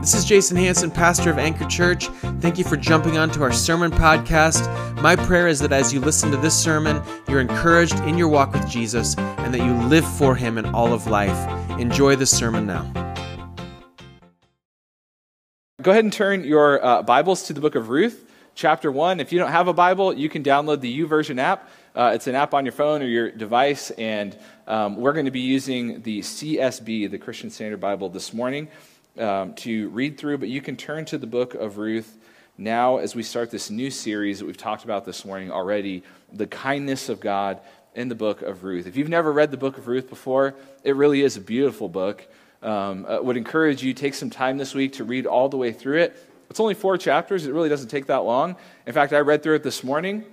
This is Jason Hanson, pastor of Anchor Church. Thank you for jumping onto our sermon podcast. My prayer is that as you listen to this sermon, you're encouraged in your walk with Jesus and that you live for him in all of life. Enjoy the sermon now. Go ahead and turn your uh, Bibles to the book of Ruth, chapter 1. If you don't have a Bible, you can download the YouVersion app. Uh, it's an app on your phone or your device, and um, we're going to be using the CSB, the Christian Standard Bible, this morning um, to read through, but you can turn to the book of Ruth now as we start this new series that we've talked about this morning already the kindness of God in the book of Ruth. If you've never read the book of Ruth before, it really is a beautiful book. Um, I would encourage you take some time this week to read all the way through it. It's only four chapters. It really doesn't take that long. In fact, I read through it this morning,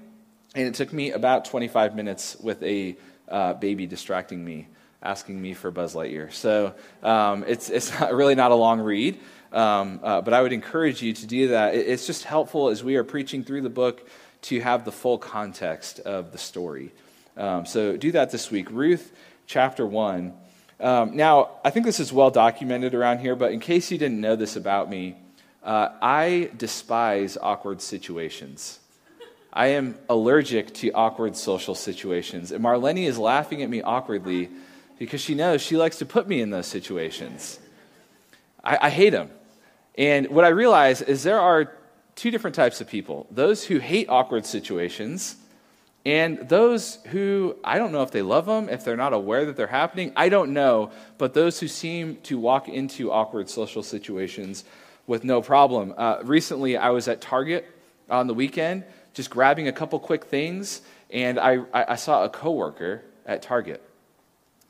and it took me about 25 minutes with a uh, baby distracting me asking me for Buzz Lightyear. So um, it's, it's not, really not a long read, um, uh, but I would encourage you to do that. It, it's just helpful as we are preaching through the book to have the full context of the story. Um, so do that this week. Ruth chapter 1. Um, now, I think this is well documented around here, but in case you didn't know this about me, uh, I despise awkward situations. I am allergic to awkward social situations. And Marlene is laughing at me awkwardly because she knows she likes to put me in those situations. I, I hate them. And what I realize is there are two different types of people those who hate awkward situations, and those who, I don't know if they love them, if they're not aware that they're happening, I don't know, but those who seem to walk into awkward social situations with no problem. Uh, recently, I was at Target on the weekend, just grabbing a couple quick things, and I, I, I saw a coworker at Target.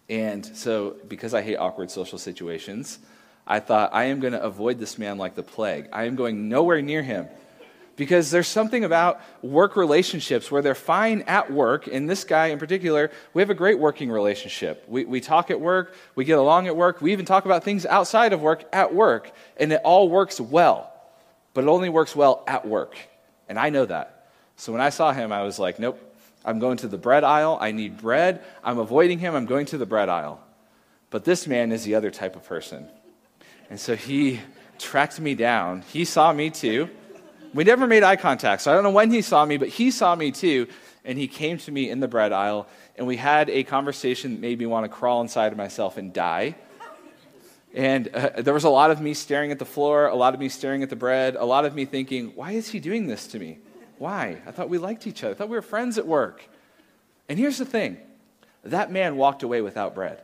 And so, because I hate awkward social situations, I thought, I am going to avoid this man like the plague. I am going nowhere near him. Because there's something about work relationships where they're fine at work, and this guy in particular, we have a great working relationship. We, we talk at work, we get along at work, we even talk about things outside of work at work, and it all works well. But it only works well at work. And I know that. So when I saw him, I was like, nope, I'm going to the bread aisle. I need bread. I'm avoiding him. I'm going to the bread aisle. But this man is the other type of person. And so he tracked me down. He saw me too. We never made eye contact, so I don't know when he saw me, but he saw me too. And he came to me in the bread aisle, and we had a conversation that made me want to crawl inside of myself and die. And uh, there was a lot of me staring at the floor, a lot of me staring at the bread, a lot of me thinking, why is he doing this to me? Why? I thought we liked each other. I thought we were friends at work. And here's the thing that man walked away without bread.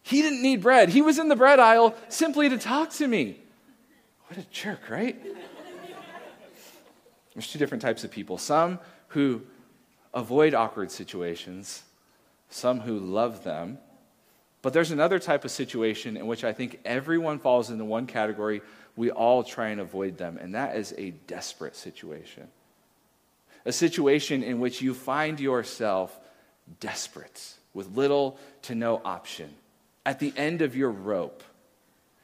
He didn't need bread. He was in the bread aisle simply to talk to me. What a jerk, right? There's two different types of people some who avoid awkward situations, some who love them. But there's another type of situation in which I think everyone falls into one category. We all try and avoid them, and that is a desperate situation a situation in which you find yourself desperate with little to no option, at the end of your rope.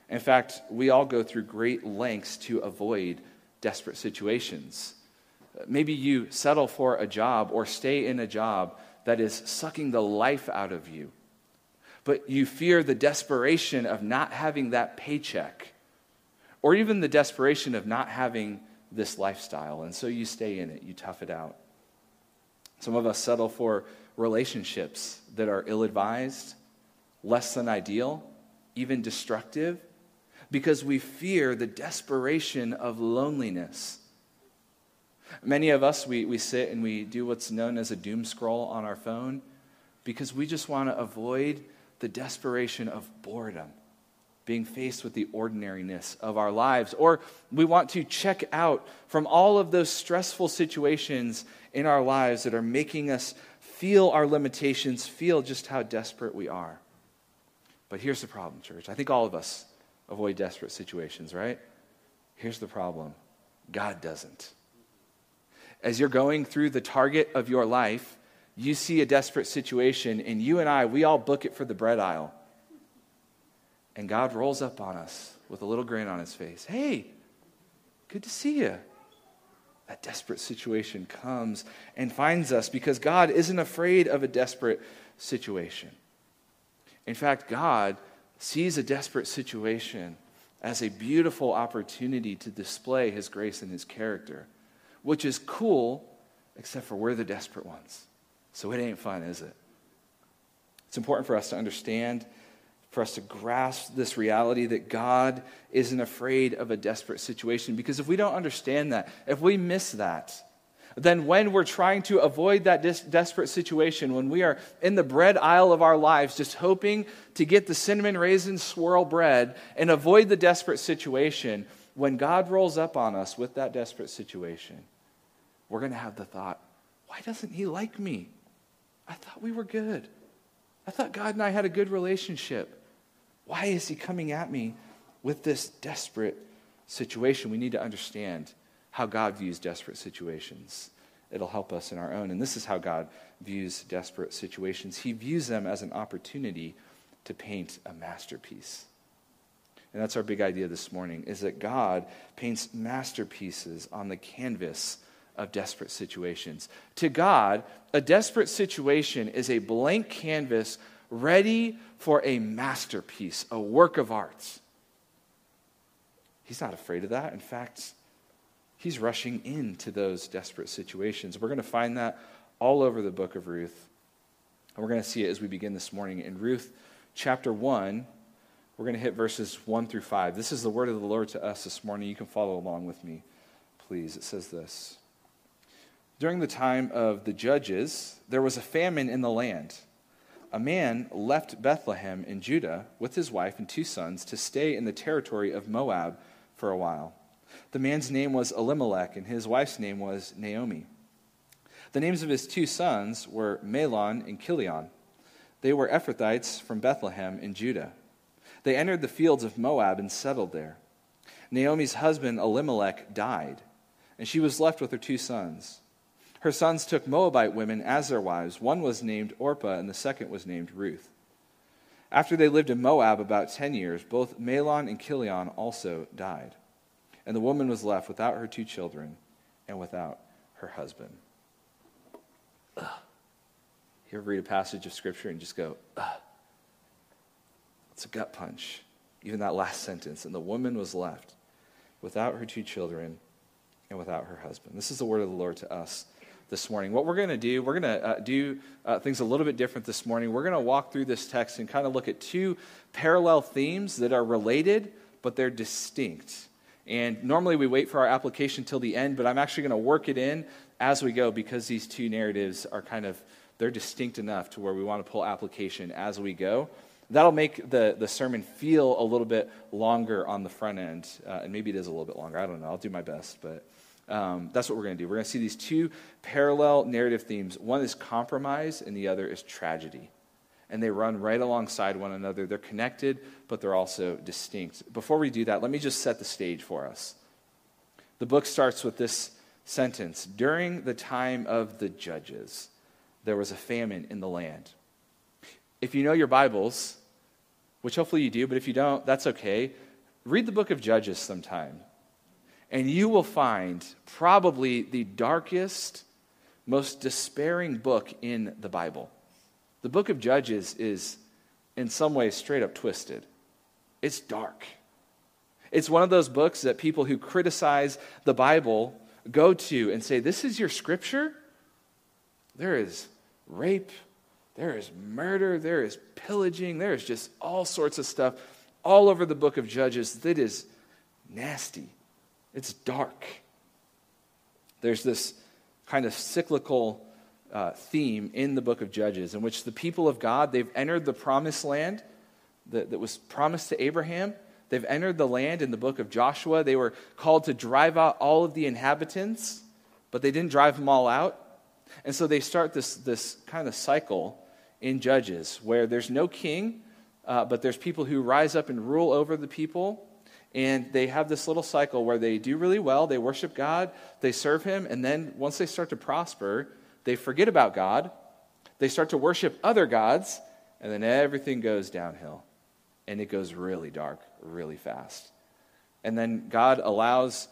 In fact, we all go through great lengths to avoid desperate situations. Maybe you settle for a job or stay in a job that is sucking the life out of you, but you fear the desperation of not having that paycheck, or even the desperation of not having this lifestyle. And so you stay in it, you tough it out. Some of us settle for relationships that are ill advised, less than ideal, even destructive, because we fear the desperation of loneliness. Many of us, we, we sit and we do what's known as a doom scroll on our phone because we just want to avoid the desperation of boredom being faced with the ordinariness of our lives. Or we want to check out from all of those stressful situations in our lives that are making us feel our limitations, feel just how desperate we are. But here's the problem, church. I think all of us avoid desperate situations, right? Here's the problem God doesn't. As you're going through the target of your life, you see a desperate situation, and you and I, we all book it for the bread aisle. And God rolls up on us with a little grin on his face. Hey, good to see you. That desperate situation comes and finds us because God isn't afraid of a desperate situation. In fact, God sees a desperate situation as a beautiful opportunity to display his grace and his character, which is cool, except for we're the desperate ones. So it ain't fun, is it? It's important for us to understand, for us to grasp this reality that God isn't afraid of a desperate situation. Because if we don't understand that, if we miss that, then when we're trying to avoid that dis- desperate situation, when we are in the bread aisle of our lives, just hoping to get the cinnamon raisin swirl bread and avoid the desperate situation, when God rolls up on us with that desperate situation, we're going to have the thought, why doesn't he like me? I thought we were good. I thought God and I had a good relationship. Why is he coming at me with this desperate situation? We need to understand how God views desperate situations. It'll help us in our own. And this is how God views desperate situations He views them as an opportunity to paint a masterpiece. And that's our big idea this morning is that God paints masterpieces on the canvas of desperate situations. To God, a desperate situation is a blank canvas ready for a masterpiece, a work of art. He's not afraid of that. In fact, He's rushing into those desperate situations. We're going to find that all over the book of Ruth. And we're going to see it as we begin this morning. In Ruth chapter 1, we're going to hit verses 1 through 5. This is the word of the Lord to us this morning. You can follow along with me, please. It says this During the time of the judges, there was a famine in the land. A man left Bethlehem in Judah with his wife and two sons to stay in the territory of Moab for a while. The man's name was Elimelech, and his wife's name was Naomi. The names of his two sons were Mahlon and Chilion. They were Ephrathites from Bethlehem in Judah. They entered the fields of Moab and settled there. Naomi's husband Elimelech died, and she was left with her two sons. Her sons took Moabite women as their wives. One was named Orpah, and the second was named Ruth. After they lived in Moab about ten years, both Mahlon and Chilion also died and the woman was left without her two children and without her husband. Ugh. You ever read a passage of Scripture and just go, Ugh. It's a gut punch. Even that last sentence. And the woman was left without her two children and without her husband. This is the word of the Lord to us this morning. What we're going to do, we're going to uh, do uh, things a little bit different this morning. We're going to walk through this text and kind of look at two parallel themes that are related, but they're distinct. And normally we wait for our application till the end, but I'm actually going to work it in as we go because these two narratives are kind of they're distinct enough to where we want to pull application as we go. That'll make the, the sermon feel a little bit longer on the front end, uh, and maybe it is a little bit longer. I don't know. I'll do my best, but um, that's what we're going to do. We're going to see these two parallel narrative themes. One is compromise, and the other is tragedy and they run right alongside one another. They're connected, but they're also distinct. Before we do that, let me just set the stage for us. The book starts with this sentence During the time of the judges, there was a famine in the land. If you know your Bibles, which hopefully you do, but if you don't, that's okay. Read the book of Judges sometime, and you will find probably the darkest, most despairing book in the Bible. The book of Judges is, in some ways, straight up twisted. It's dark. It's one of those books that people who criticize the Bible go to and say, This is your scripture? There is rape, there is murder, there is pillaging, there is just all sorts of stuff all over the book of Judges that is nasty. It's dark. There's this kind of cyclical uh, theme in the book of Judges, in which the people of God, they've entered the promised land that, that was promised to Abraham. They've entered the land in the book of Joshua. They were called to drive out all of the inhabitants, but they didn't drive them all out. And so they start this, this kind of cycle in Judges where there's no king, uh, but there's people who rise up and rule over the people. And they have this little cycle where they do really well, they worship God, they serve Him, and then once they start to prosper, they forget about God, they start to worship other gods, and then everything goes downhill. And it goes really dark, really fast. And then God allows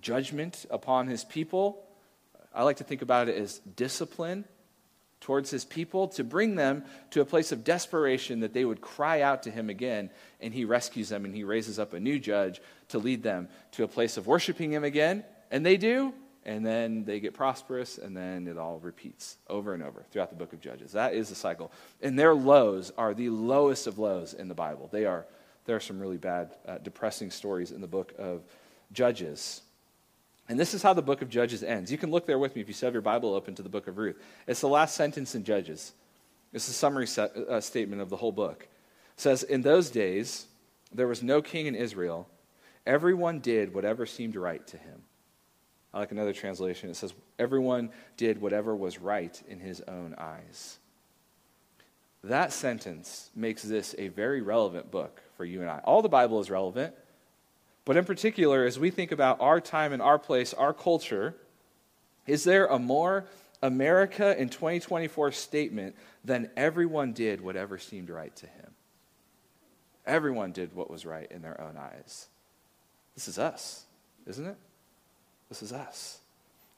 judgment upon his people. I like to think about it as discipline towards his people to bring them to a place of desperation that they would cry out to him again, and he rescues them and he raises up a new judge to lead them to a place of worshiping him again. And they do, and then they get prosperous, and then it all repeats over and over throughout the book of Judges. That is the cycle. And their lows are the lowest of lows in the Bible. They are, there are some really bad, uh, depressing stories in the book of Judges. And this is how the book of Judges ends. You can look there with me if you have your Bible open to the book of Ruth. It's the last sentence in Judges. It's a summary set, uh, statement of the whole book. It says, In those days, there was no king in Israel. Everyone did whatever seemed right to him. I like another translation. It says, Everyone did whatever was right in his own eyes. That sentence makes this a very relevant book for you and I. All the Bible is relevant, but in particular, as we think about our time and our place, our culture, is there a more America in 2024 statement than everyone did whatever seemed right to him? Everyone did what was right in their own eyes. This is us, isn't it? This is us.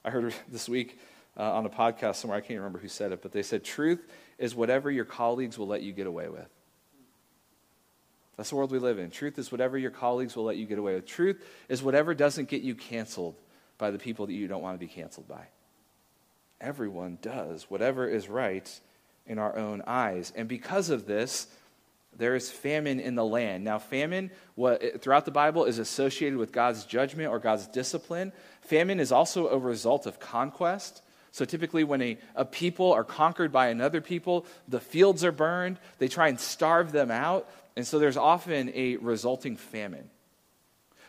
I heard this week uh, on a podcast somewhere, I can't remember who said it, but they said, Truth is whatever your colleagues will let you get away with. That's the world we live in. Truth is whatever your colleagues will let you get away with. Truth is whatever doesn't get you canceled by the people that you don't want to be canceled by. Everyone does whatever is right in our own eyes. And because of this, there is famine in the land. Now, famine what, throughout the Bible is associated with God's judgment or God's discipline. Famine is also a result of conquest. So, typically, when a, a people are conquered by another people, the fields are burned, they try and starve them out, and so there's often a resulting famine.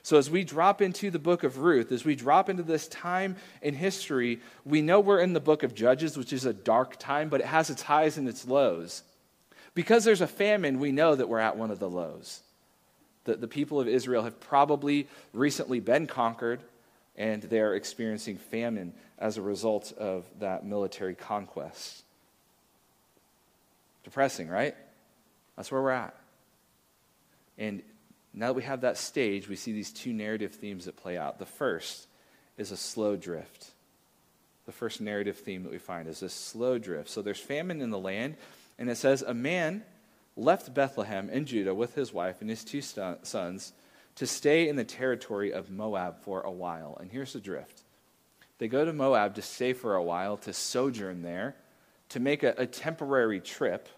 So, as we drop into the book of Ruth, as we drop into this time in history, we know we're in the book of Judges, which is a dark time, but it has its highs and its lows. Because there's a famine, we know that we're at one of the lows. The, the people of Israel have probably recently been conquered, and they're experiencing famine as a result of that military conquest. Depressing, right? That's where we're at. And now that we have that stage, we see these two narrative themes that play out. The first is a slow drift. The first narrative theme that we find is this slow drift. So there's famine in the land, and it says, A man left Bethlehem in Judah with his wife and his two sons to stay in the territory of Moab for a while. And here's the drift they go to Moab to stay for a while, to sojourn there, to make a, a temporary trip,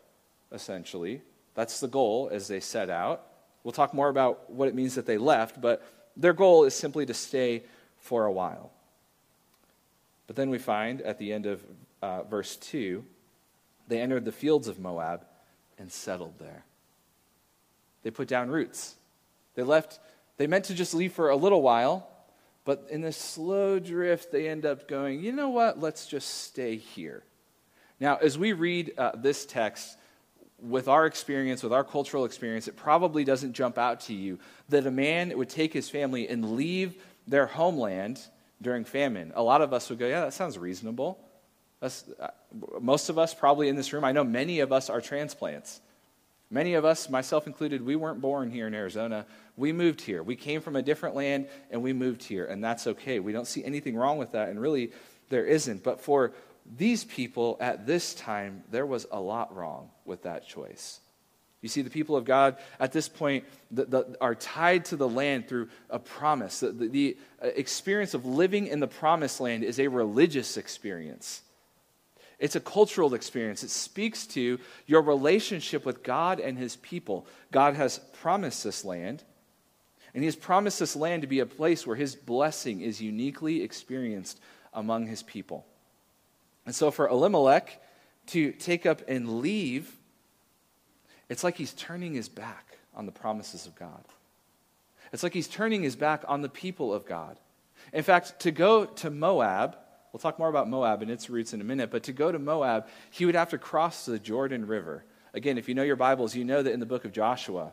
essentially. That's the goal as they set out. We'll talk more about what it means that they left, but their goal is simply to stay for a while. But then we find at the end of uh, verse 2 they entered the fields of Moab and settled there. They put down roots. They left, they meant to just leave for a little while, but in this slow drift, they end up going, you know what, let's just stay here. Now, as we read uh, this text, with our experience, with our cultural experience, it probably doesn't jump out to you that a man would take his family and leave their homeland during famine. A lot of us would go, yeah, that sounds reasonable. That's, uh, most of us, probably in this room, I know many of us are transplants. Many of us, myself included, we weren't born here in Arizona. We moved here. We came from a different land and we moved here, and that's okay. We don't see anything wrong with that, and really, there isn't. But for these people at this time, there was a lot wrong with that choice. You see, the people of God at this point the, the, are tied to the land through a promise. The, the, uh, experience of living in the promised land is a religious experience, it's a cultural experience. It speaks to your relationship with God and his people. God has promised this land, and he has promised this land to be a place where his blessing is uniquely experienced among his people. And so for Elimelech to take up and leave, it's like he's turning his back on the promises of God. It's like he's turning his back on the people of God. In fact, to go to Moab, we'll talk more about Moab and its roots in a minute, but to go to Moab, he would have to cross the Jordan River. Again, if you know your Bibles, you know that in the book of Joshua,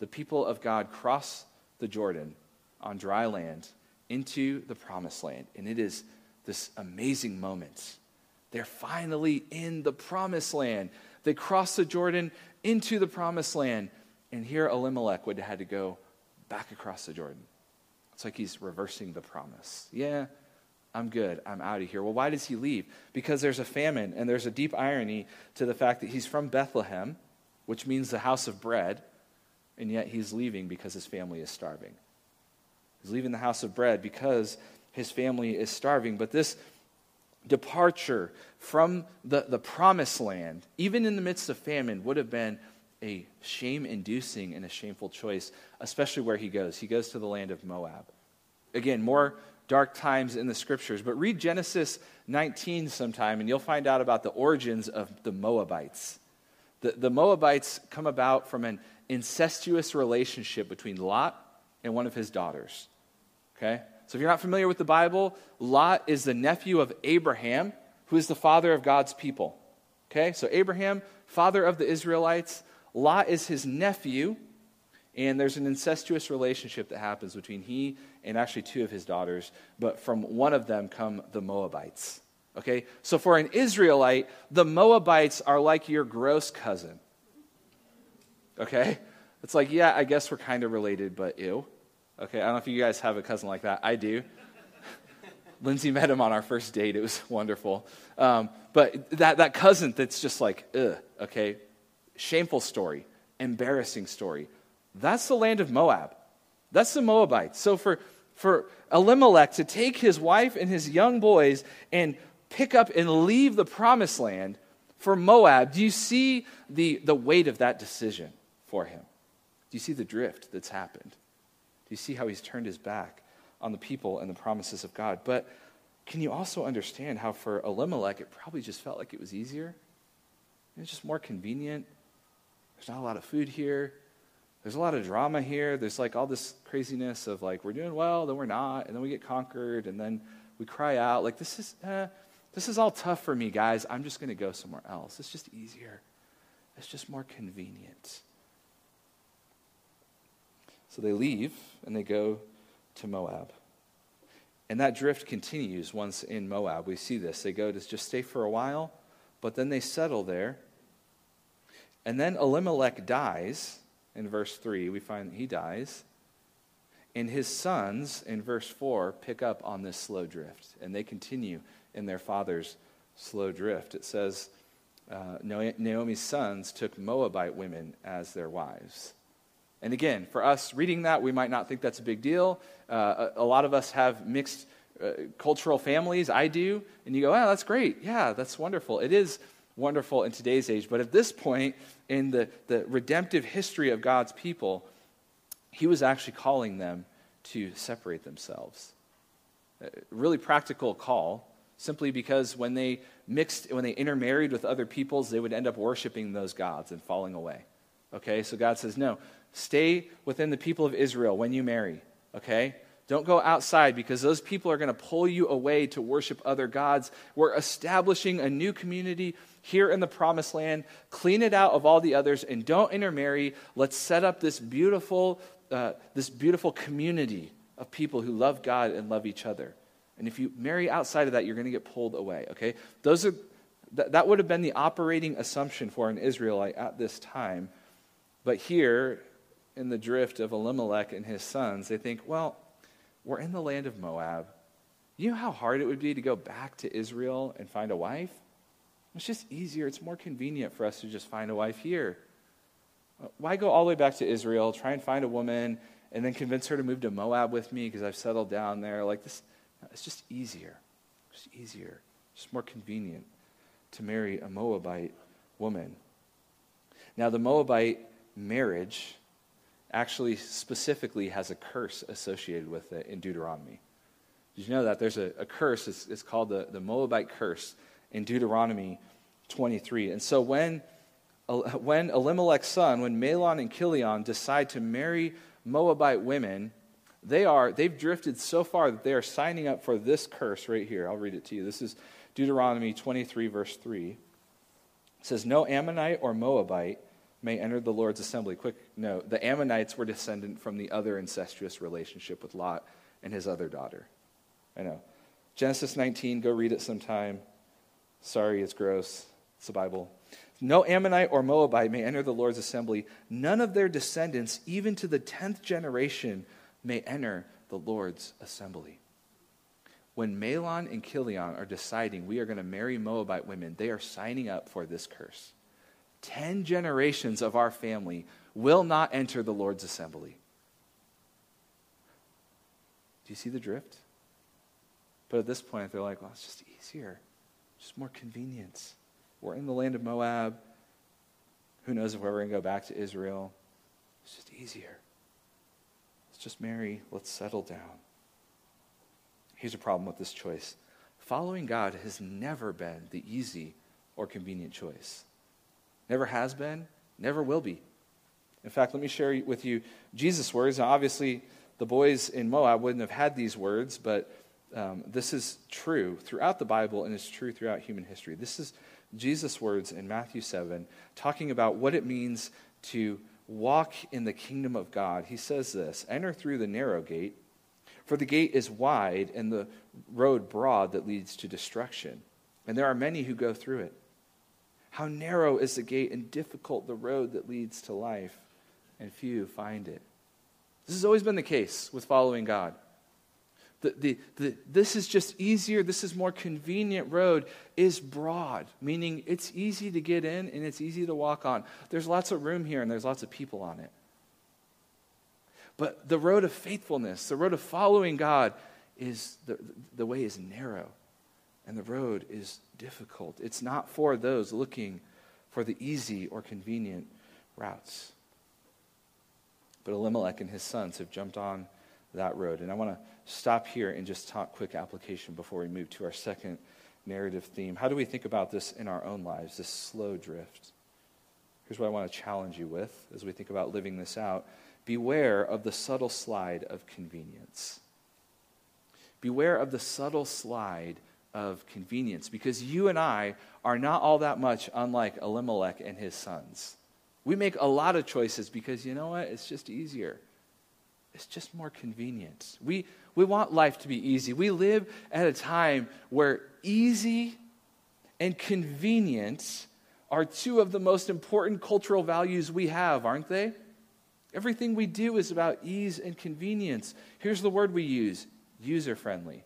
the people of God cross the Jordan on dry land into the promised land. And it is this amazing moment they're finally in the promised land. They cross the Jordan into the promised land. And here Elimelech would have had to go back across the Jordan. It's like he's reversing the promise. Yeah, I'm good. I'm out of here. Well, why does he leave? Because there's a famine, and there's a deep irony to the fact that he's from Bethlehem, which means the house of bread, and yet he's leaving because his family is starving. He's leaving the house of bread because his family is starving. But this departure from the, the promised land, even in the midst of famine, would have been a shame inducing and a shameful choice, especially where he goes. He goes to the land of Moab. Again, more dark times in the scriptures, but read Genesis 19 sometime and you'll find out about the origins of the Moabites. The, the Moabites come about from an incestuous relationship between Lot and one of his daughters. Okay? So if you're not familiar with the Bible, Lot is the nephew of Abraham, who is the father of God's people. Okay? So Abraham, father of the Israelites, Lot is his nephew, and there's an incestuous relationship that happens between he and actually two of his daughters, but from one of them come the Moabites. Okay? So for an Israelite, the Moabites are like your gross cousin. Okay? It's like, yeah, I guess we're kind of related, but ew. Okay, I don't know if you guys have a cousin like that. I do. Lindsay met him on our first date. It was wonderful. Um, but that, that cousin that's just like, ugh, okay, shameful story, embarrassing story. That's the land of Moab. That's the Moabites. So for, for Elimelech to take his wife and his young boys and pick up and leave the promised land for Moab, do you see the, the weight of that decision for him? Do you see the drift that's happened? You see how he's turned his back on the people and the promises of God? But can you also understand how for Elimelech it probably just felt like it was easier? It's just more convenient. There's not a lot of food here. There's a lot of drama here. There's like all this craziness of like we're doing well, then we're not, and then we get conquered, and then we cry out. Like this is eh, this is all tough for me, guys. I'm just going to go somewhere else. It's just easier. It's just more convenient. So they leave and they go to Moab. And that drift continues once in Moab. We see this. They go to just stay for a while, but then they settle there. And then Elimelech dies in verse 3. We find he dies. And his sons, in verse 4, pick up on this slow drift. And they continue in their father's slow drift. It says, uh, Naomi's sons took Moabite women as their wives. And again, for us reading that, we might not think that's a big deal. Uh, a, a, lot of us have mixed uh, cultural families. I do. And you go, oh, that's great. Yeah, that's wonderful. It is wonderful in today's age. But at this point in the, the redemptive history of God's people, he was actually calling them to separate themselves. A really practical call, simply because when they mixed, when they intermarried with other peoples, they would end up worshiping those gods and falling away. Okay, so God says, no, Stay within the people of Israel when you marry, okay? Don't go outside because those people are going to pull you away to worship other gods. We're establishing a new community here in the promised land. Clean it out of all the others and don't intermarry. Let's set up this beautiful, uh, this beautiful community of people who love God and love each other. And if you marry outside of that, you're going to get pulled away, okay? Those are, th- that would have been the operating assumption for an Israelite at this time. But here, in the drift of Elimelech and his sons, they think, well, we're in the land of Moab. You know how hard it would be to go back to Israel and find a wife? It's just easier. It's more convenient for us to just find a wife here. Why go all the way back to Israel, try and find a woman, and then convince her to move to Moab with me because I've settled down there? Like this, it's just easier. Just easier. Just more convenient to marry a Moabite woman. Now, the Moabite marriage actually specifically has a curse associated with it in Deuteronomy. Did you know that? There's a, a curse, it's, it's, called the, the Moabite curse in Deuteronomy 23. And so when, uh, when Elimelech's son, when Mahlon and Chilion decide to marry Moabite women, they are, they've drifted so far that they are signing up for this curse right here. I'll read it to you. This is Deuteronomy 23, verse 3. It says, No Ammonite or Moabite may enter the Lord's assembly. Quick note the Ammonites were descendant from the other incestuous relationship with Lot and his other daughter. I know. Genesis 19, go read it sometime. Sorry, it's gross. It's the Bible. No Ammonite or Moabite may enter the Lord's assembly. None of their descendants, even to the tenth generation, may enter the Lord's assembly. when Mahlon and Chilion are deciding we are going to marry Moabite women, they are signing up for this curse. Ten generations of our family will not enter the Lord's assembly. Do you see the drift? But at this point, they're like, well, it's just easier, just more convenience. We're in the land of Moab. Who knows if we're ever going to go back to Israel? It's just easier. Let's just marry. Let's settle down. Here's a problem with this choice following God has never been the easy or convenient choice. Never has been, never will be. In fact, let me share with you Jesus' words. Now, obviously, the boys in Moab wouldn't have had these words, but um, this is true throughout the Bible and it's true throughout human history. This is Jesus' words in Matthew 7, talking about what it means to walk in the kingdom of God. He says this Enter through the narrow gate, for the gate is wide and the road broad that leads to destruction, and there are many who go through it. How narrow is the gate and difficult the road that leads to life, and few find it. This has always been the case with following God. The, the, the, this is just easier, this is more convenient road is broad, meaning it's easy to get in and it's easy to walk on. There's lots of room here and there's lots of people on it. But the road of faithfulness, the road of following God, is the, the way is narrow and the road is difficult. It's not for those looking for the easy or convenient routes. But Elimelech and his sons have jumped on that road. And I want to stop here and just talk quick application before we move to our second narrative theme. How do we think about this in our own lives, this slow drift? Here's what I want to challenge you with as we think about living this out. Beware of the subtle slide of convenience. Beware of the subtle slide of convenience because you and I are not all that much unlike Elimelech and his sons. We make a lot of choices because you know what? It's just easier. It's just more convenient. We, we want life to be easy. We live at a time where easy and convenience are two of the most important cultural values we have, aren't they? Everything we do is about ease and convenience. Here's the word we use user friendly.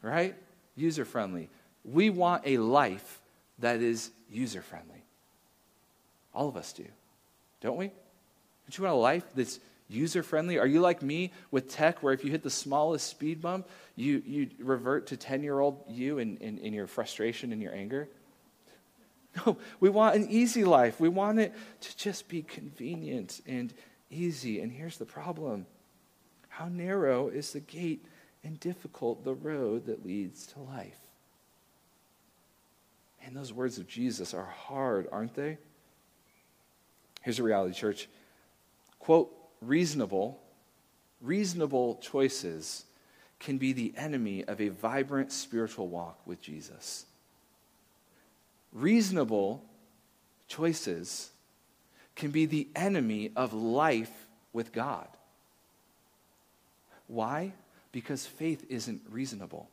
Right? User friendly. We want a life that is user friendly. All of us do, don't we? Don't you want a life that's user friendly? Are you like me with tech, where if you hit the smallest speed bump, you, you revert to 10 year old you in, in, in your frustration and your anger? No, we want an easy life. We want it to just be convenient and easy. And here's the problem how narrow is the gate and difficult the road that leads to life? And those words of Jesus are hard, aren't they? Here's a reality, church. Quote, reasonable, reasonable choices can be the enemy of a vibrant spiritual walk with Jesus. Reasonable choices can be the enemy of life with God. Why? Because faith isn't reasonable.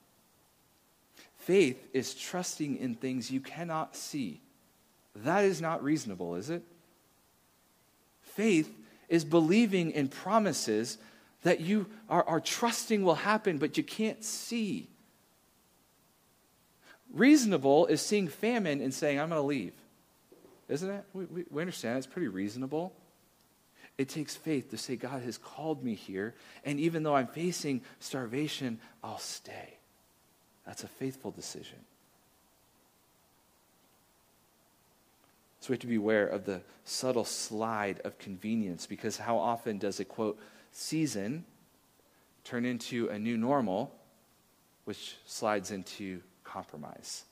Faith is trusting in things you cannot see. That is not reasonable, is it? Faith is believing in promises that you are, are trusting will happen, but you can't see. Reasonable is seeing famine and saying, I'm going to leave. Isn't it? We, we, we understand it's pretty reasonable. It takes faith to say, God has called me here, and even though I'm facing starvation, I'll stay. That's a faithful decision. So we have to be aware of the subtle slide of convenience because how often does a quote season turn into a new normal, which slides into compromise?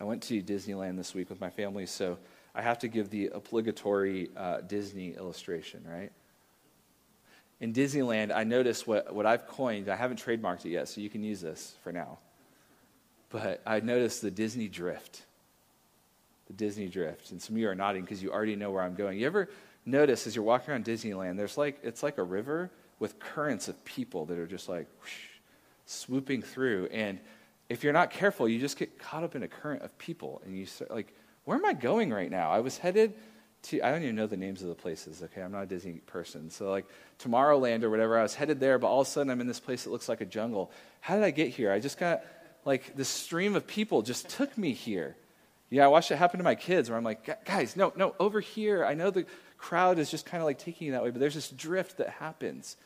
I went to Disneyland this week with my family, so I have to give the obligatory uh, Disney illustration, right? In Disneyland, I noticed what, what I've coined, I haven't trademarked it yet, so you can use this for now. But I noticed the Disney drift the Disney drift. And some of you are nodding because you already know where I'm going. You ever notice as you're walking around Disneyland, there's like, it's like a river with currents of people that are just like whoosh, swooping through. And if you're not careful, you just get caught up in a current of people. And you start like, where am I going right now? I was headed to, I don't even know the names of the places, okay? I'm not a Disney person. So, like, Tomorrowland or whatever, I was headed there, but all of a sudden I'm in this place that looks like a jungle. How did I get here? I just got, like, the stream of people just took me here. Yeah, I watched it happen to my kids where I'm like, guys, no, no, over here. I know the crowd is just kind of like taking you that way, but there's this drift that happens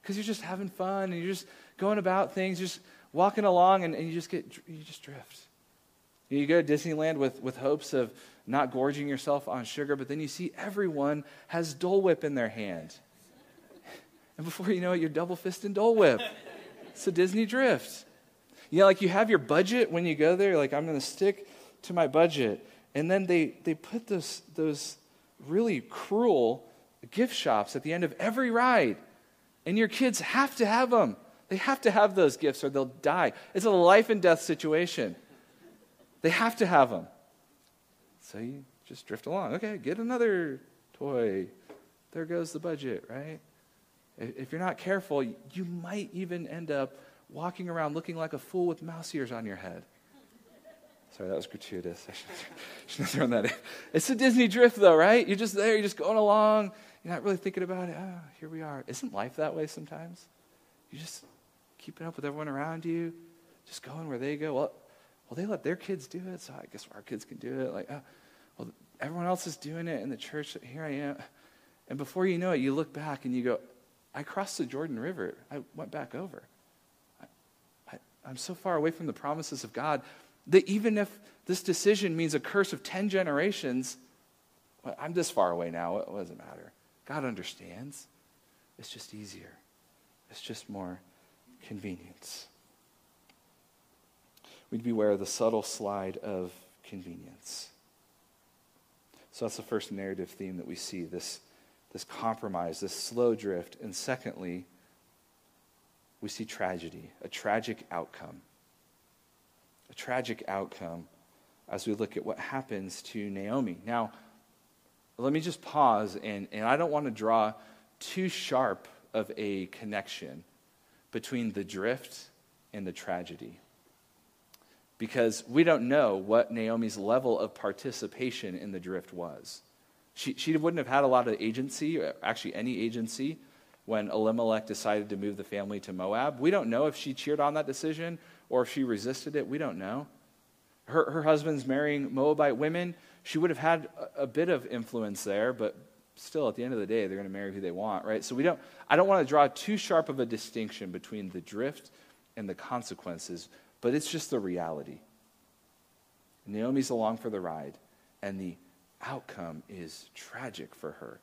because you're just having fun and you're just going about things, just walking along, and, and you just get, you just drift. You go to Disneyland with, with hopes of not gorging yourself on sugar, but then you see everyone has Dole Whip in their hand. And before you know it, you're double fisting Dole Whip. It's a Disney drift. You know, like you have your budget when you go there, like I'm going to stick to my budget. And then they, they put those, those really cruel gift shops at the end of every ride. And your kids have to have them. They have to have those gifts or they'll die. It's a life and death situation. They have to have them. So you just drift along. Okay, get another toy. There goes the budget, right? If you're not careful, you might even end up walking around looking like a fool with mouse ears on your head. Sorry, that was gratuitous. I should have thrown that in. It's a Disney drift, though, right? You're just there, you're just going along. You're not really thinking about it. Oh, here we are. Isn't life that way sometimes? You're just keeping up with everyone around you, just going where they go. Well, well, they let their kids do it, so I guess our kids can do it. Like, oh, well, everyone else is doing it in the church. Here I am. And before you know it, you look back and you go, I crossed the Jordan River. I went back over. I, I, I'm so far away from the promises of God that even if this decision means a curse of 10 generations, well, I'm this far away now. It doesn't matter. God understands. It's just easier, it's just more convenience we'd beware of the subtle slide of convenience. So that's the first narrative theme that we see this, this compromise, this slow drift. And secondly, we see tragedy, a tragic outcome. A tragic outcome as we look at what happens to Naomi. Now, let me just pause, and, and I don't want to draw too sharp of a connection between the drift and the tragedy because we don't know what Naomi's level of participation in the drift was. She, she wouldn't have had a lot of agency, actually, any agency, when Elimelech decided to move the family to Moab. We don't know if she cheered on that decision or if she resisted it. We don't know. Her, her husband's marrying Moabite women. She would have had a, a bit of influence there, but still, at the end of the day, they're going to marry who they want, right? So we don't, I don't want to draw too sharp of a distinction between the drift and the consequences but it's just the reality. Naomi's along for the ride, and the outcome is tragic for her.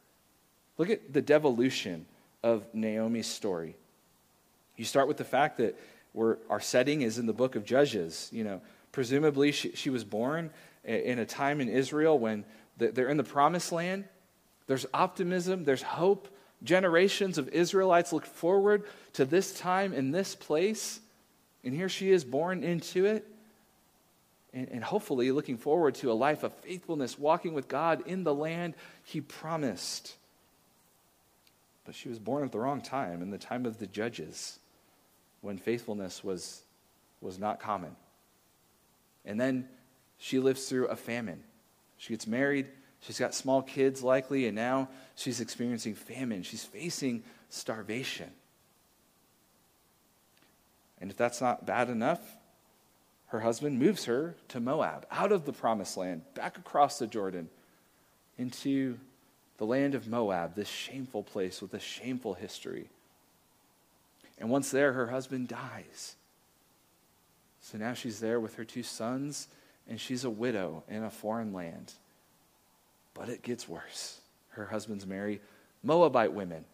Look at the devolution of Naomi's story. You start with the fact that our setting is in the book of Judges. You know, presumably she, she was born in a time in Israel when they're in the promised land. There's optimism, there's hope. Generations of Israelites look forward to this time in this place. And here she is born into it. And, and hopefully looking forward to a life of faithfulness, walking with God in the land he promised. But she was born at the wrong time, in the time of the judges, when faithfulness was, was not common. And then she lives through a famine. She gets married, she's got small kids likely, and now she's experiencing famine. She's facing starvation. And if that's not bad enough, her husband moves her to Moab, out of the promised land, back across the Jordan, into the land of Moab, this shameful place with a shameful history. And once there, her husband dies. So now she's there with her two sons, and she's a widow in a foreign land. But it gets worse. Her husband's married Moabite women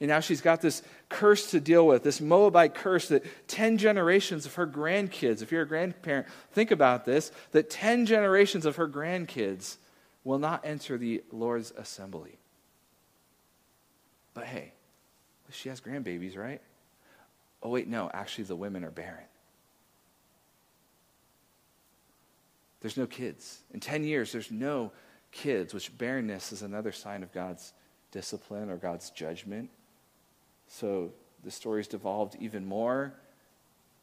and now she's got this curse to deal with, this Moabite curse that 10 generations of her grandkids, if you're a grandparent, think about this, that 10 generations of her grandkids will not enter the Lord's assembly. But hey, she has grandbabies, right? Oh, wait, no, actually, the women are barren. There's no kids. In 10 years, there's no kids, which barrenness is another sign of God's discipline or God's judgment. So the story's devolved even more.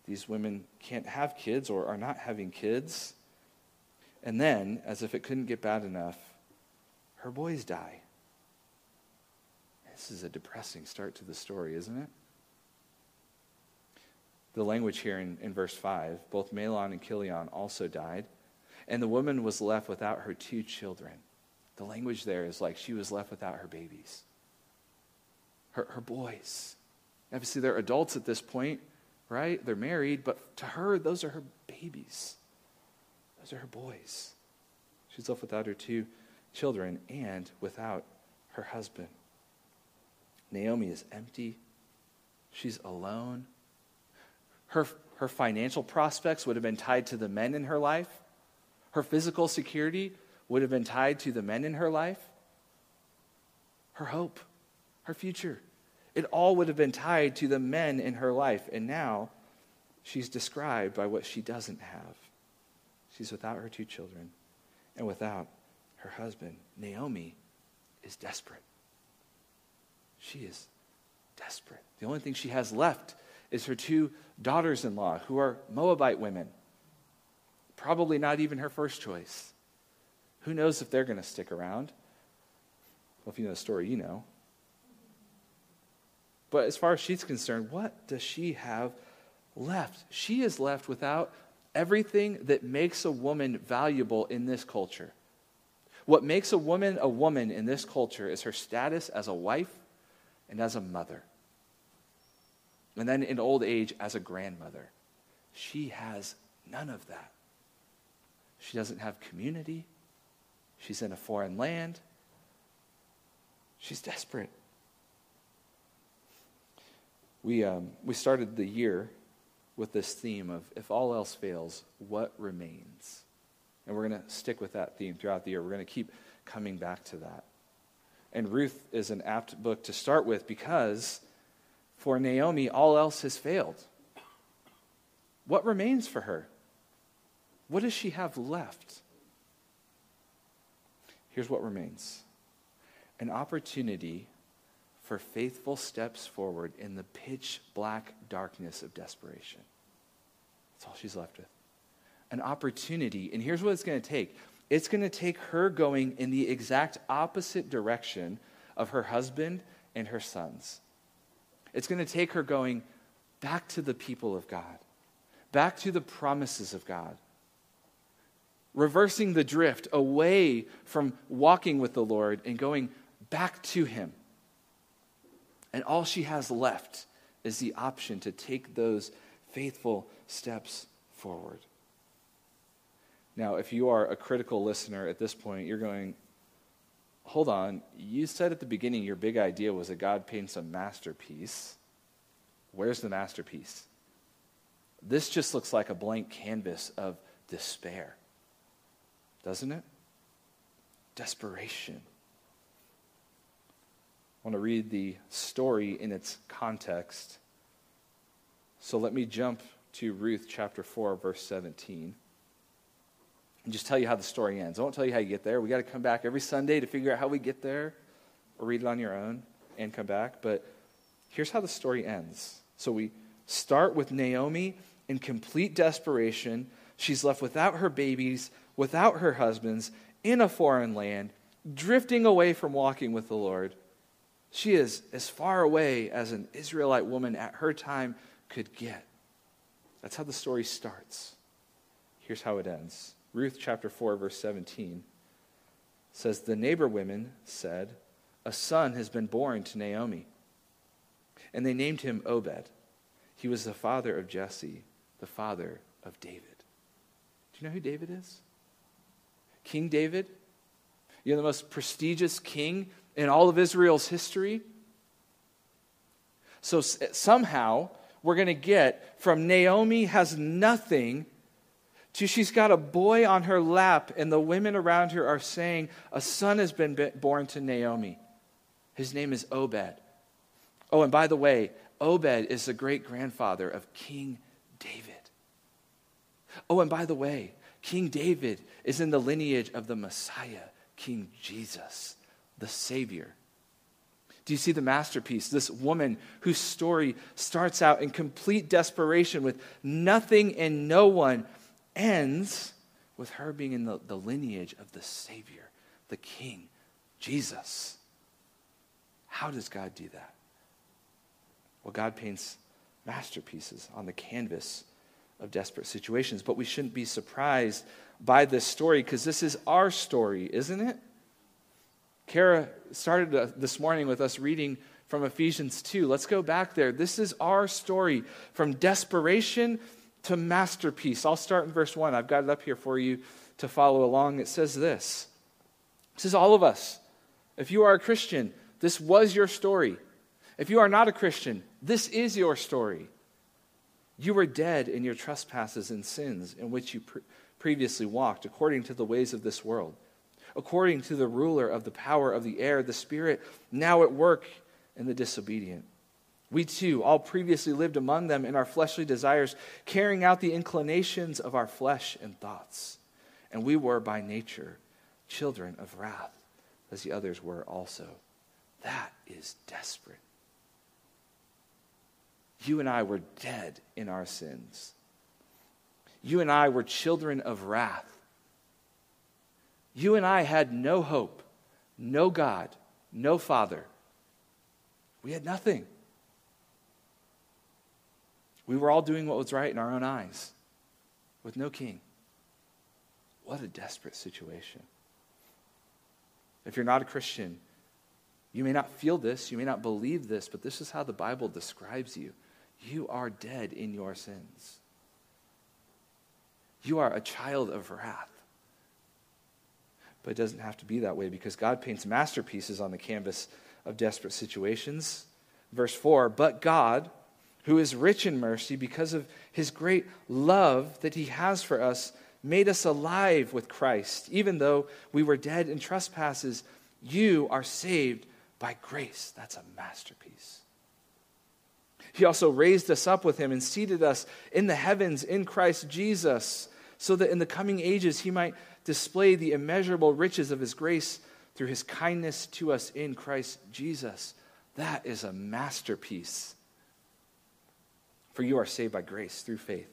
These women can't have kids or are not having kids. And then, as if it couldn't get bad enough, her boys die. This is a depressing start to the story, isn't it? The language here in, in verse 5 both Mahlon and Chilion also died, and the woman was left without her two children. The language there is like she was left without her babies, her, her boys. Obviously, they're adults at this point, right? They're married, but to her, those are her babies. Those are her boys. She's left without her two children and without her husband. Naomi is empty. She's alone. Her, her financial prospects would have been tied to the men in her life. Her physical security would have been tied to the men in her life. Her hope, her future, it all would have been tied to the men in her life. And now she's described by what she doesn't have. She's without her two children and without her husband. Naomi is desperate. She is desperate. The only thing she has left is her two daughters in law, who are Moabite women. Probably not even her first choice. Who knows if they're going to stick around? Well, if you know the story, you know. But as far as she's concerned, what does she have left? She is left without everything that makes a woman valuable in this culture. What makes a woman a woman in this culture is her status as a wife and as a mother. And then in old age, as a grandmother. She has none of that. She doesn't have community. She's in a foreign land. She's desperate. We, um, we started the year with this theme of if all else fails, what remains? And we're going to stick with that theme throughout the year. We're going to keep coming back to that. And Ruth is an apt book to start with because for Naomi, all else has failed. What remains for her? What does she have left? Here's what remains an opportunity for faithful steps forward in the pitch black darkness of desperation. That's all she's left with. An opportunity. And here's what it's going to take it's going to take her going in the exact opposite direction of her husband and her sons. It's going to take her going back to the people of God, back to the promises of God, reversing the drift away from walking with the Lord and going back to Him. And all she has left is the option to take those faithful steps forward. Now, if you are a critical listener at this point, you're going, hold on, you said at the beginning your big idea was that God paints a masterpiece. Where's the masterpiece? This just looks like a blank canvas of despair, doesn't it? Desperation. I want to read the story in its context. So let me jump to Ruth chapter 4, verse 17. And just tell you how the story ends. I won't tell you how you get there. We got to come back every Sunday to figure out how we get there, or read it on your own and come back. But here's how the story ends. So we start with Naomi in complete desperation. She's left without her babies, without her husbands, in a foreign land, drifting away from walking with the Lord. She is as far away as an Israelite woman at her time could get. That's how the story starts. Here's how it ends Ruth chapter 4, verse 17 says, The neighbor women said, A son has been born to Naomi. And they named him Obed. He was the father of Jesse, the father of David. Do you know who David is? King David. You know, the most prestigious king in all of Israel's history. So somehow we're going to get from Naomi has nothing to she's got a boy on her lap, and the women around her are saying, A son has been born to Naomi. His name is Obed. Oh, and by the way, Obed is the great grandfather of King David. Oh, and by the way, King David is in the lineage of the Messiah, King Jesus the Savior. Do you see the masterpiece? This woman whose story starts out in complete desperation with nothing and no one ends with her being in the, the lineage of the Savior, the King, Jesus. How does God do that? Well, God paints masterpieces on the canvas of desperate situations, but we shouldn't be surprised by this story because this is our story, isn't it? Kara started uh, this morning with us reading from Ephesians 2. Let's go back there. This is our story from desperation to masterpiece. I'll start in verse 1. I've got it up here for you to follow along. It says this This is all of us. If you are a Christian, this was your story. If you are not a Christian, this is your story. You were dead in your trespasses and sins in which you pre- previously walked, according to the ways of this world, according to the ruler of the power of the air, the Spirit now at work in the disobedient. We too all previously lived among them in our fleshly desires, carrying out the inclinations of our flesh and thoughts. And we were by nature children of wrath, as the others were also. That is desperate. You and I were dead in our sins. You and I were children of wrath. You and I had no hope, no God, no Father. We had nothing. We were all doing what was right in our own eyes with no king. What a desperate situation. If you're not a Christian, you may not feel this, you may not believe this, but this is how the Bible describes you. You are dead in your sins. You are a child of wrath. But it doesn't have to be that way because God paints masterpieces on the canvas of desperate situations. Verse 4 But God, who is rich in mercy because of his great love that he has for us, made us alive with Christ. Even though we were dead in trespasses, you are saved by grace. That's a masterpiece. He also raised us up with him and seated us in the heavens in Christ Jesus, so that in the coming ages he might display the immeasurable riches of his grace through his kindness to us in Christ Jesus. That is a masterpiece. For you are saved by grace through faith.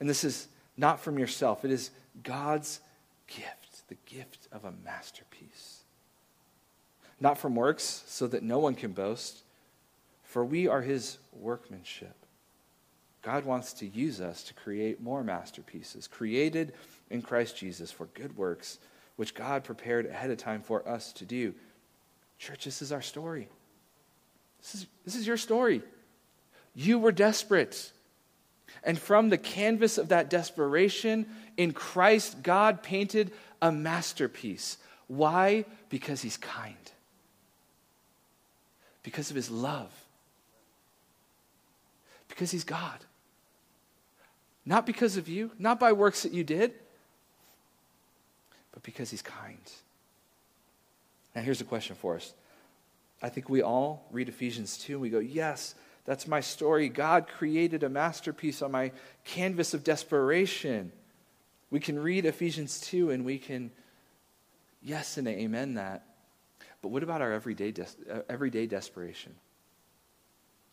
And this is not from yourself, it is God's gift, the gift of a masterpiece. Not from works, so that no one can boast, for we are his workmanship. God wants to use us to create more masterpieces, created in Christ Jesus for good works, which God prepared ahead of time for us to do. Church, this is our story. This is, this is your story. You were desperate. And from the canvas of that desperation, in Christ, God painted a masterpiece. Why? Because He's kind, because of His love, because He's God. Not because of you, not by works that you did, but because He's kind. Now, here's a question for us. I think we all read Ephesians 2 and we go, Yes, that's my story. God created a masterpiece on my canvas of desperation. We can read Ephesians 2 and we can, yes and amen that. But what about our everyday, des- uh, everyday desperation?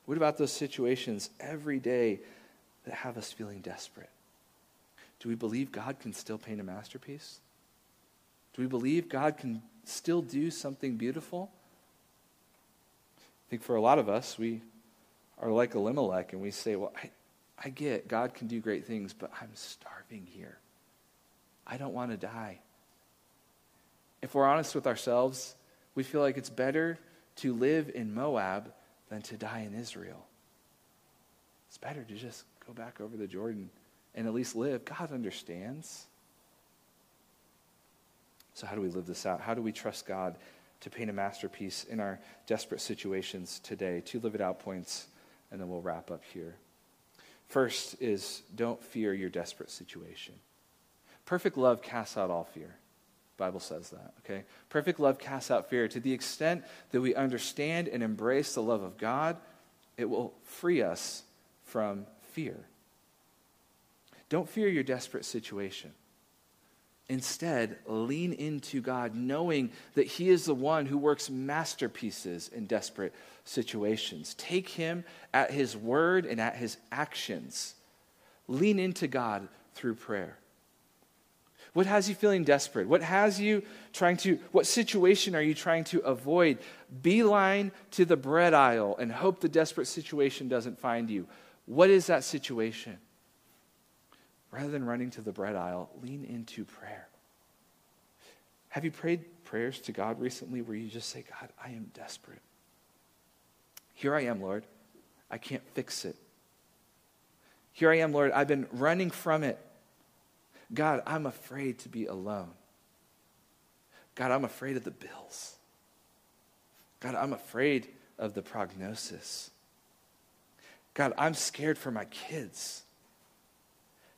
What about those situations every day that have us feeling desperate? Do we believe God can still paint a masterpiece? Do we believe God can still do something beautiful? I think for a lot of us, we are like Elimelech and we say, Well, I, I get God can do great things, but I'm starving here. I don't want to die. If we're honest with ourselves, we feel like it's better to live in Moab than to die in Israel. It's better to just go back over the Jordan and at least live. God understands. So, how do we live this out? How do we trust God to paint a masterpiece in our desperate situations today? Two live it out points and then we'll wrap up here. First is don't fear your desperate situation. Perfect love casts out all fear. Bible says that, okay? Perfect love casts out fear. To the extent that we understand and embrace the love of God, it will free us from fear. Don't fear your desperate situation. Instead, lean into God, knowing that He is the one who works masterpieces in desperate situations. Take Him at His word and at His actions. Lean into God through prayer. What has you feeling desperate? What has you trying to, what situation are you trying to avoid? Beeline to the bread aisle and hope the desperate situation doesn't find you. What is that situation? Rather than running to the bread aisle, lean into prayer. Have you prayed prayers to God recently where you just say, God, I am desperate? Here I am, Lord. I can't fix it. Here I am, Lord. I've been running from it. God, I'm afraid to be alone. God, I'm afraid of the bills. God, I'm afraid of the prognosis. God, I'm scared for my kids.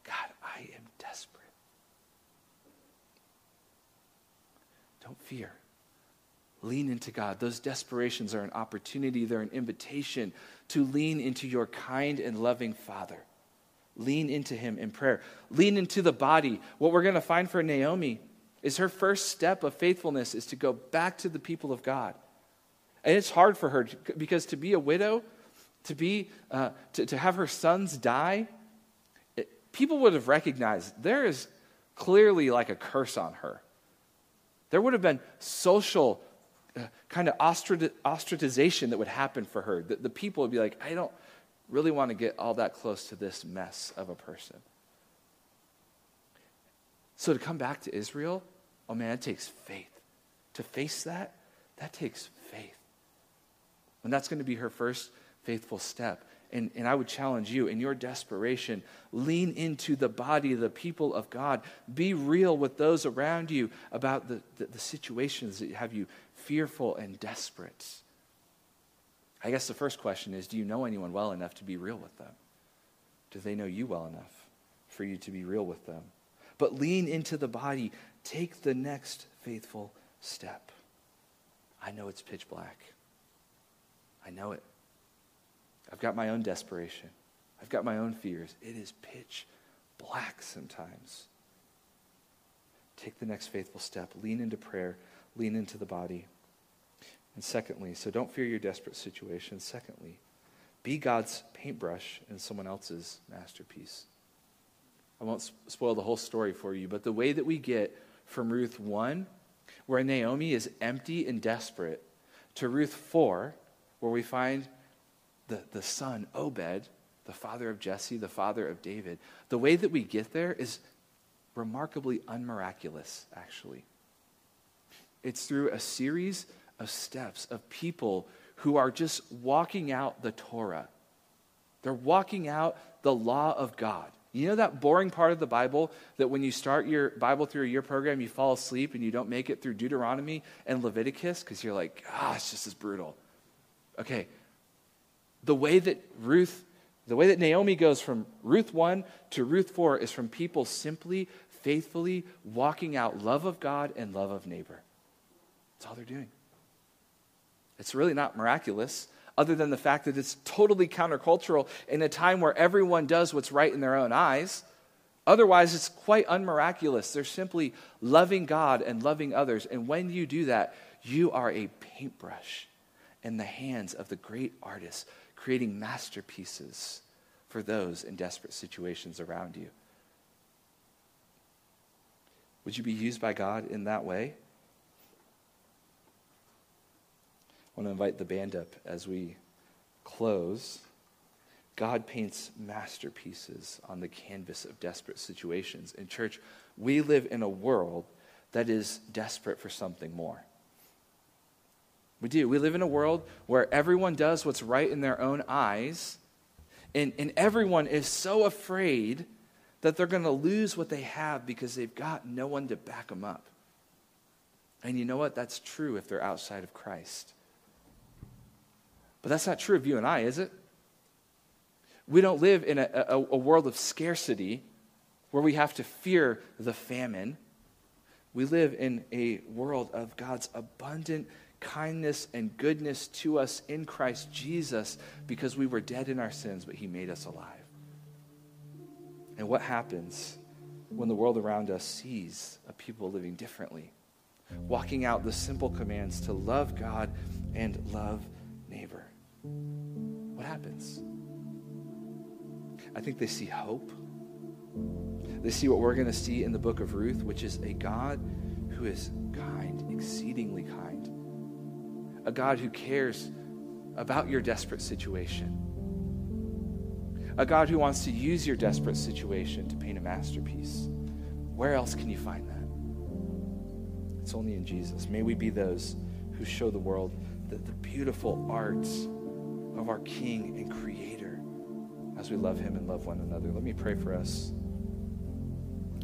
God, I am desperate. Don't fear. Lean into God. Those desperations are an opportunity, they're an invitation to lean into your kind and loving Father. Lean into Him in prayer. Lean into the body. What we're going to find for Naomi is her first step of faithfulness is to go back to the people of God. And it's hard for her because to be a widow, to, be, uh, to, to have her sons die, it, people would have recognized there is clearly like a curse on her. There would have been social uh, kind of ostracization that would happen for her. The, the people would be like, I don't, really want to get all that close to this mess of a person. So to come back to Israel, oh man, it takes faith. To face that, that takes faith. And that's going to be her first faithful step. And, and I would challenge you in your desperation, lean into the body of the people of God. Be real with those around you about the, the, the situations that have you fearful and desperate. I guess the first question is do you know anyone well enough to be real with them? Do they know you well enough for you to be real with them? But lean into the body, take the next faithful step. I know it's pitch black. I know it. I've got my own desperation. I've got my own fears. It is pitch black sometimes. Take the next faithful step. Lean into prayer. Lean into the body. And secondly, so don't fear your desperate situation. Secondly, be God's paintbrush in someone else's masterpiece. I won't spoil the whole story for you, but the way that we get from Ruth 1, where Naomi is empty and desperate, to Ruth 4, where we find the, the son, Obed, the father of Jesse, the father of David, the way that we get there is remarkably unmiraculous, actually. It's through a series of steps of people who are just walking out the Torah. They're walking out the law of God. You know that boring part of the Bible that when you start your Bible through a year program, you fall asleep and you don't make it through Deuteronomy and Leviticus because you're like, ah, it's just as brutal. Okay, the way that Ruth, the way that Naomi goes from Ruth 1 to Ruth 4 is from people simply, faithfully walking out love of God and love of neighbor. That's all they're doing. It's really not miraculous, other than the fact that it's totally countercultural in a time where everyone does what's right in their own eyes. Otherwise, it's quite unmiraculous. They're simply loving God and loving others. And when you do that, you are a paintbrush in the hands of the great artist, creating masterpieces for those in desperate situations around you. Would you be used by God in that way? I want to invite the band up as we close. God paints masterpieces on the canvas of desperate situations. In church, we live in a world that is desperate for something more. We do. We live in a world where everyone does what's right in their own eyes, and, and everyone is so afraid that they're going to lose what they have because they've got no one to back them up. And you know what? That's true if they're outside of Christ. But that's not true of you and I, is it? We don't live in a, a, a world of scarcity where we have to fear the famine. We live in a world of God's abundant kindness and goodness to us in Christ Jesus because we were dead in our sins, but He made us alive. And what happens when the world around us sees a people living differently? Walking out the simple commands to love God and love neighbor what happens? I think they see hope. They see what we're going to see in the book of Ruth, which is a God who is kind, exceedingly kind. A God who cares about your desperate situation. A God who wants to use your desperate situation to paint a masterpiece. Where else can you find that? It's only in Jesus. May we be those who show the world the, the beautiful arts of our King and Creator as we love Him and love one another. Let me pray for us.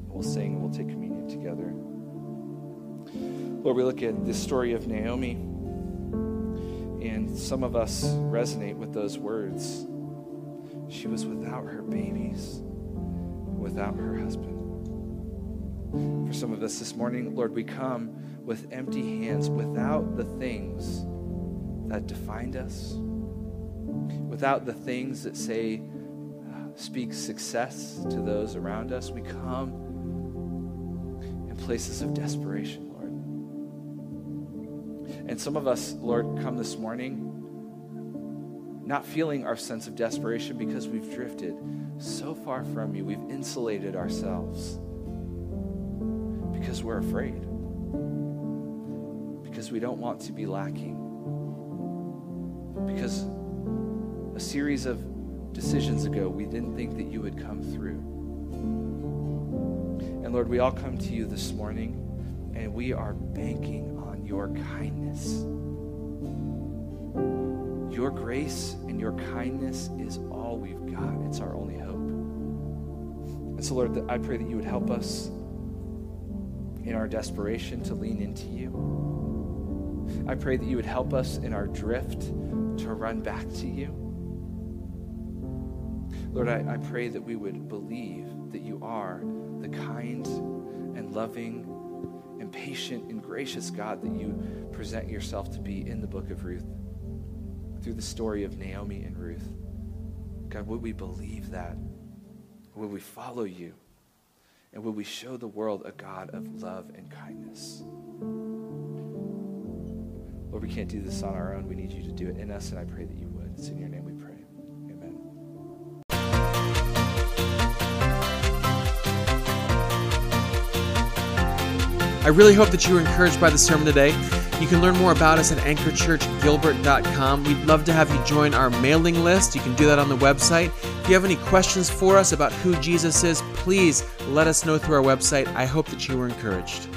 We'll sing and we'll take communion together. Lord, we look at this story of Naomi, some of us resonate with those words. She was without her babies, without her husband. For some of us this morning, Lord, we come with empty hands without the things that defined us, without the things that say, uh, speak success to those around us. We come in places of desperation. And some of us, Lord, come this morning not feeling our sense of desperation because we've drifted so far from you. We've insulated ourselves because we're afraid, because we don't want to be lacking, because a series of decisions ago we didn't think that you would come through. And Lord, we all come to you this morning and we are banking your kindness. Your grace and your kindness is all we've got. It's our only hope. And so, Lord, I pray that you would help us in our desperation to lean into you. I pray that you would help us in our drift to run back to you. Lord, I, I pray that we would believe that you are the kind and loving and patient and gracious God that you present yourself to be in the book of Ruth through the story of Naomi and Ruth. God, would we believe that? Would we follow you? And will we show the world a God of love and kindness? Lord, we can't do this on our own. We need you to do it in us, and I pray that you would. It's in your name I really hope that you were encouraged by the sermon today. You can learn more about us at anchorchurchgilbert.com. We'd love to have you join our mailing list. You can do that on the website. If you have any questions for us about who Jesus is, please let us know through our website. I hope that you were encouraged.